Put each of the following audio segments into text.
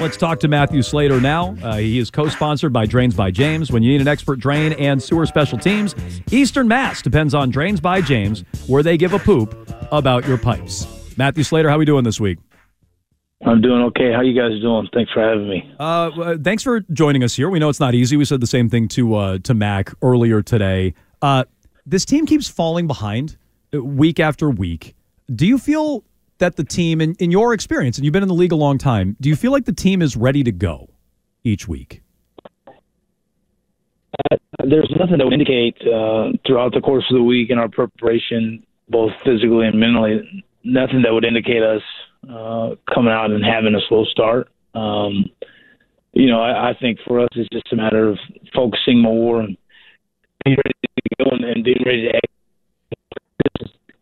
Let's talk to Matthew Slater now. Uh, he is co sponsored by Drains by James. When you need an expert drain and sewer special teams, Eastern Mass depends on Drains by James, where they give a poop about your pipes. Matthew Slater, how are we doing this week? I'm doing okay. How you guys doing? Thanks for having me. Uh, thanks for joining us here. We know it's not easy. We said the same thing to uh, to Mac earlier today. Uh, this team keeps falling behind uh, week after week. Do you feel that the team, in, in your experience, and you've been in the league a long time, do you feel like the team is ready to go each week? Uh, there's nothing that would indicate uh, throughout the course of the week in our preparation, both physically and mentally, nothing that would indicate us uh, coming out and having a slow start. Um, you know, I, I think for us it's just a matter of focusing more and being ready to go and, and being ready to act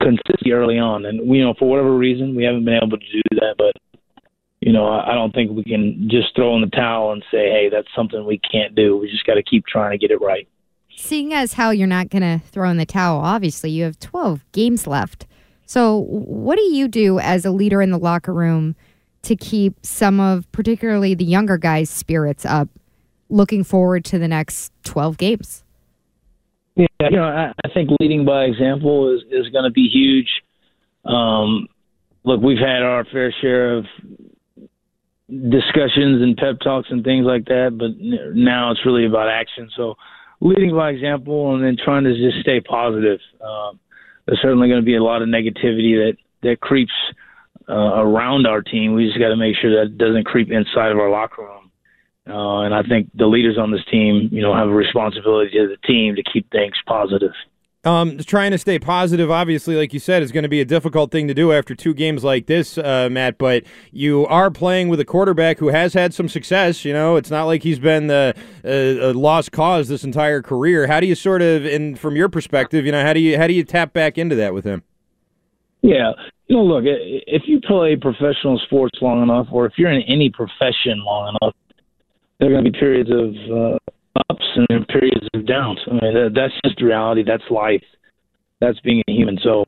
consistency early on. And you know, for whatever reason, we haven't been able to do that. But you know, I, I don't think we can just throw in the towel and say, "Hey, that's something we can't do." We just got to keep trying to get it right. Seeing as how you're not going to throw in the towel, obviously you have 12 games left. So, what do you do as a leader in the locker room to keep some of, particularly the younger guys' spirits up, looking forward to the next 12 games? Yeah, you know, I, I think leading by example is is going to be huge. Um, look, we've had our fair share of discussions and pep talks and things like that, but now it's really about action. So, leading by example and then trying to just stay positive. Um, there's certainly going to be a lot of negativity that that creeps uh, around our team. We just got to make sure that doesn't creep inside of our locker room. Uh, and I think the leaders on this team, you know, have a responsibility to the team to keep things positive. Um, trying to stay positive, obviously, like you said, is going to be a difficult thing to do after two games like this, uh, Matt. But you are playing with a quarterback who has had some success. You know, it's not like he's been the uh, a lost cause this entire career. How do you sort of, and from your perspective, you know, how do you how do you tap back into that with him? Yeah, you know, look, if you play professional sports long enough, or if you're in any profession long enough, there are going to be periods of uh, ups and periods of downs. I mean, that, that's just reality. That's life. That's being a human. So,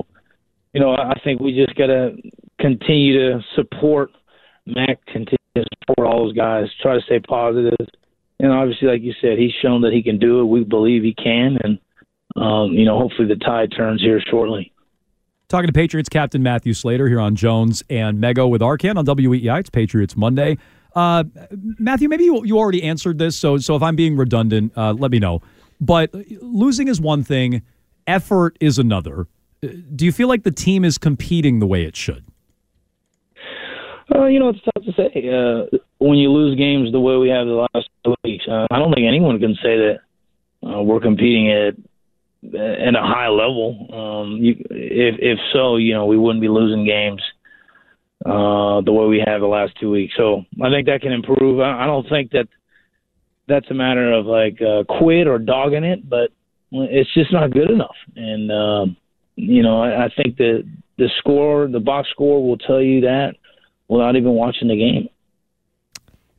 you know, I think we just got to continue to support Mac, continue to support all those guys, try to stay positive. And obviously, like you said, he's shown that he can do it. We believe he can. And, um, you know, hopefully the tide turns here shortly. Talking to Patriots captain Matthew Slater here on Jones and Mego with Arcand on WEEI. It's Patriots Monday. Uh, Matthew, maybe you, you already answered this, so so if I'm being redundant, uh, let me know. But losing is one thing, effort is another. Do you feel like the team is competing the way it should? Uh, you know, it's tough to say. Uh, when you lose games the way we have the last two weeks, uh, I don't think anyone can say that uh, we're competing at at a high level. Um, you, if if so, you know, we wouldn't be losing games uh, the way we have the last two weeks. So I think that can improve. I, I don't think that that's a matter of like uh, quit or dogging it, but it's just not good enough. And uh, you know, I, I think that the score, the box score, will tell you that without even watching the game.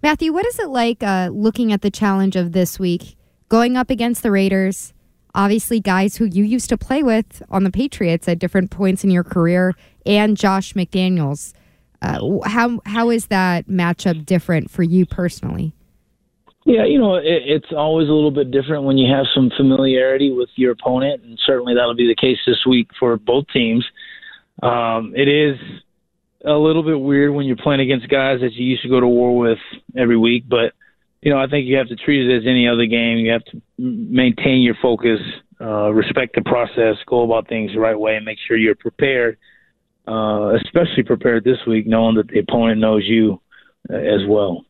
Matthew, what is it like uh, looking at the challenge of this week, going up against the Raiders? Obviously, guys who you used to play with on the Patriots at different points in your career, and Josh McDaniels. Uh, how how is that matchup different for you personally? Yeah, you know, it, it's always a little bit different when you have some familiarity with your opponent, and certainly that'll be the case this week for both teams. Um, it is a little bit weird when you're playing against guys that you used to go to war with every week, but you know, I think you have to treat it as any other game. You have to maintain your focus, uh, respect the process, go about things the right way, and make sure you're prepared uh, especially prepared this week, knowing that the opponent knows you uh, as well.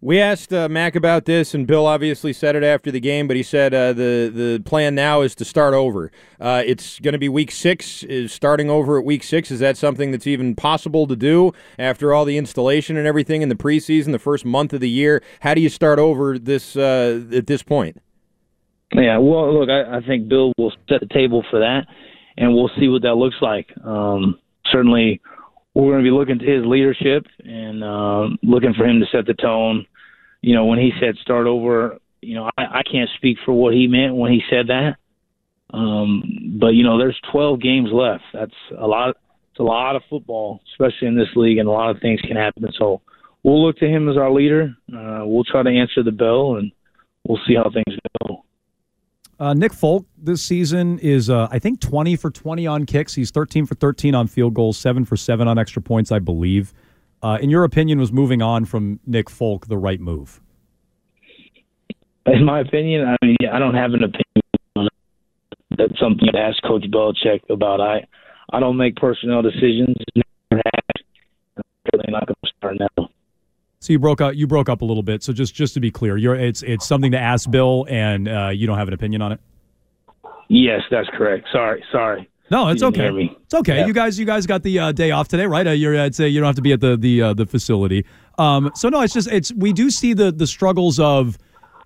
We asked uh, Mac about this, and Bill obviously said it after the game, but he said uh, the the plan now is to start over. Uh, it's going to be week six. Is starting over at week six? Is that something that's even possible to do after all the installation and everything in the preseason, the first month of the year? How do you start over this uh, at this point? Yeah, well, look, I, I, think Bill will set the table for that, and we'll see what that looks like. Um, certainly we're going to be looking to his leadership and uh, looking for him to set the tone. You know, when he said start over, you know, I, I can't speak for what he meant when he said that. Um, but you know, there's 12 games left. That's a lot. It's a lot of football, especially in this league, and a lot of things can happen. So we'll look to him as our leader. Uh, we'll try to answer the bell, and we'll see how things go. Uh, Nick Folk this season is, uh, I think, 20 for 20 on kicks. He's 13 for 13 on field goals, 7 for 7 on extra points, I believe. Uh, in your opinion, was moving on from Nick Folk the right move? In my opinion, I mean, I don't have an opinion. That's something to ask Coach Belichick about. I, I don't make personnel decisions. Never have. I'm certainly not going to start now. So you broke up. You broke up a little bit. So just just to be clear, you're it's it's something to ask Bill, and uh, you don't have an opinion on it. Yes, that's correct. Sorry, sorry. No, it's okay. It's okay. Yeah. You guys, you guys got the uh, day off today, right? Uh, you're, I'd say you don't have to be at the the uh, the facility. Um, so no, it's just it's we do see the the struggles of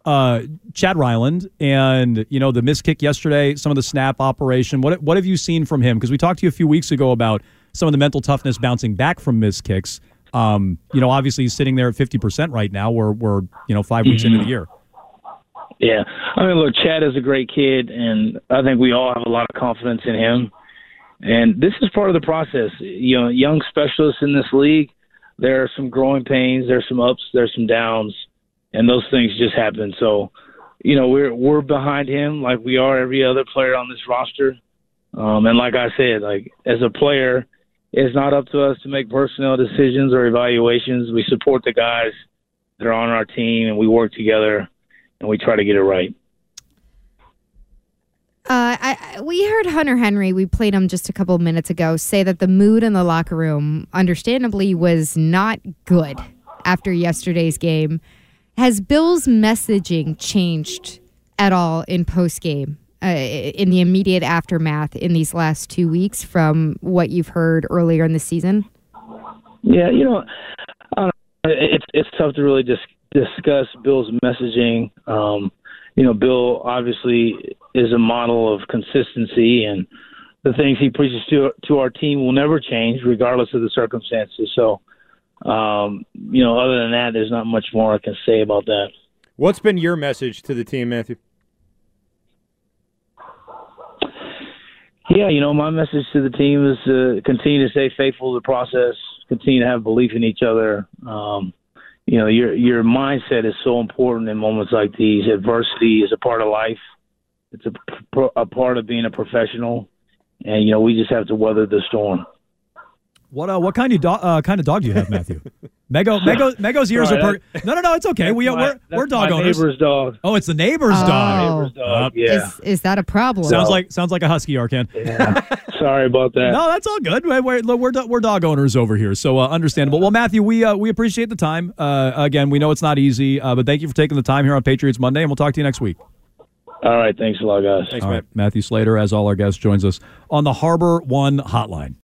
uh, Chad Ryland and you know the miss kick yesterday, some of the snap operation. What what have you seen from him? Because we talked to you a few weeks ago about some of the mental toughness bouncing back from miss kicks. Um, you know, obviously he's sitting there at fifty percent right now. We're we're you know 5 weeks into the year. Yeah, I mean, look, Chad is a great kid, and I think we all have a lot of confidence in him. And this is part of the process. You know, young specialists in this league, there are some growing pains, there's some ups, there's some downs, and those things just happen. So, you know, we're we're behind him like we are every other player on this roster. Um, and like I said, like as a player, it's not up to us to make personnel decisions or evaluations. We support the guys that are on our team, and we work together and we try to get it right. Uh, I, we heard Hunter Henry. We played him just a couple minutes ago. Say that the mood in the locker room, understandably, was not good after yesterday's game. Has Bill's messaging changed at all in post game, uh, in the immediate aftermath in these last two weeks from what you've heard earlier in the season? Yeah, you know, I know. it's it's tough to really just discuss Bill's messaging. Um, you know, Bill obviously is a model of consistency, and the things he preaches to to our team will never change, regardless of the circumstances. So, um, you know, other than that, there's not much more I can say about that. What's been your message to the team, Matthew? Yeah, you know, my message to the team is to continue to stay faithful to the process, continue to have belief in each other. Um, you know, your your mindset is so important in moments like these. Adversity is a part of life. It's a, a part of being a professional, and you know, we just have to weather the storm. What uh, what kind of dog uh, kind of dog do you have, Matthew? Mego Mego Mego's ears Sorry, are per- no no no it's okay we That's my- we're we're dog my owners. Neighbor's dog. Oh, it's the neighbor's Oh. dog. Neighbor's dog. Uh, yeah. Is, is that a problem? Sounds Well- like sounds like a husky, Arcand. yeah. Sorry about that. No, that's all good. We're, we're, we're, we're dog owners over here, so uh, understandable. Well, Matthew, we uh, we appreciate the time. Uh, again, we know it's not easy, uh, but thank you for taking the time here on Patriots Monday, and we'll talk to you next week. All right. Thanks a lot, guys. Thanks, All Matt. right, Matthew Slater, as all our guests, joins us on the HarborOne Hotline.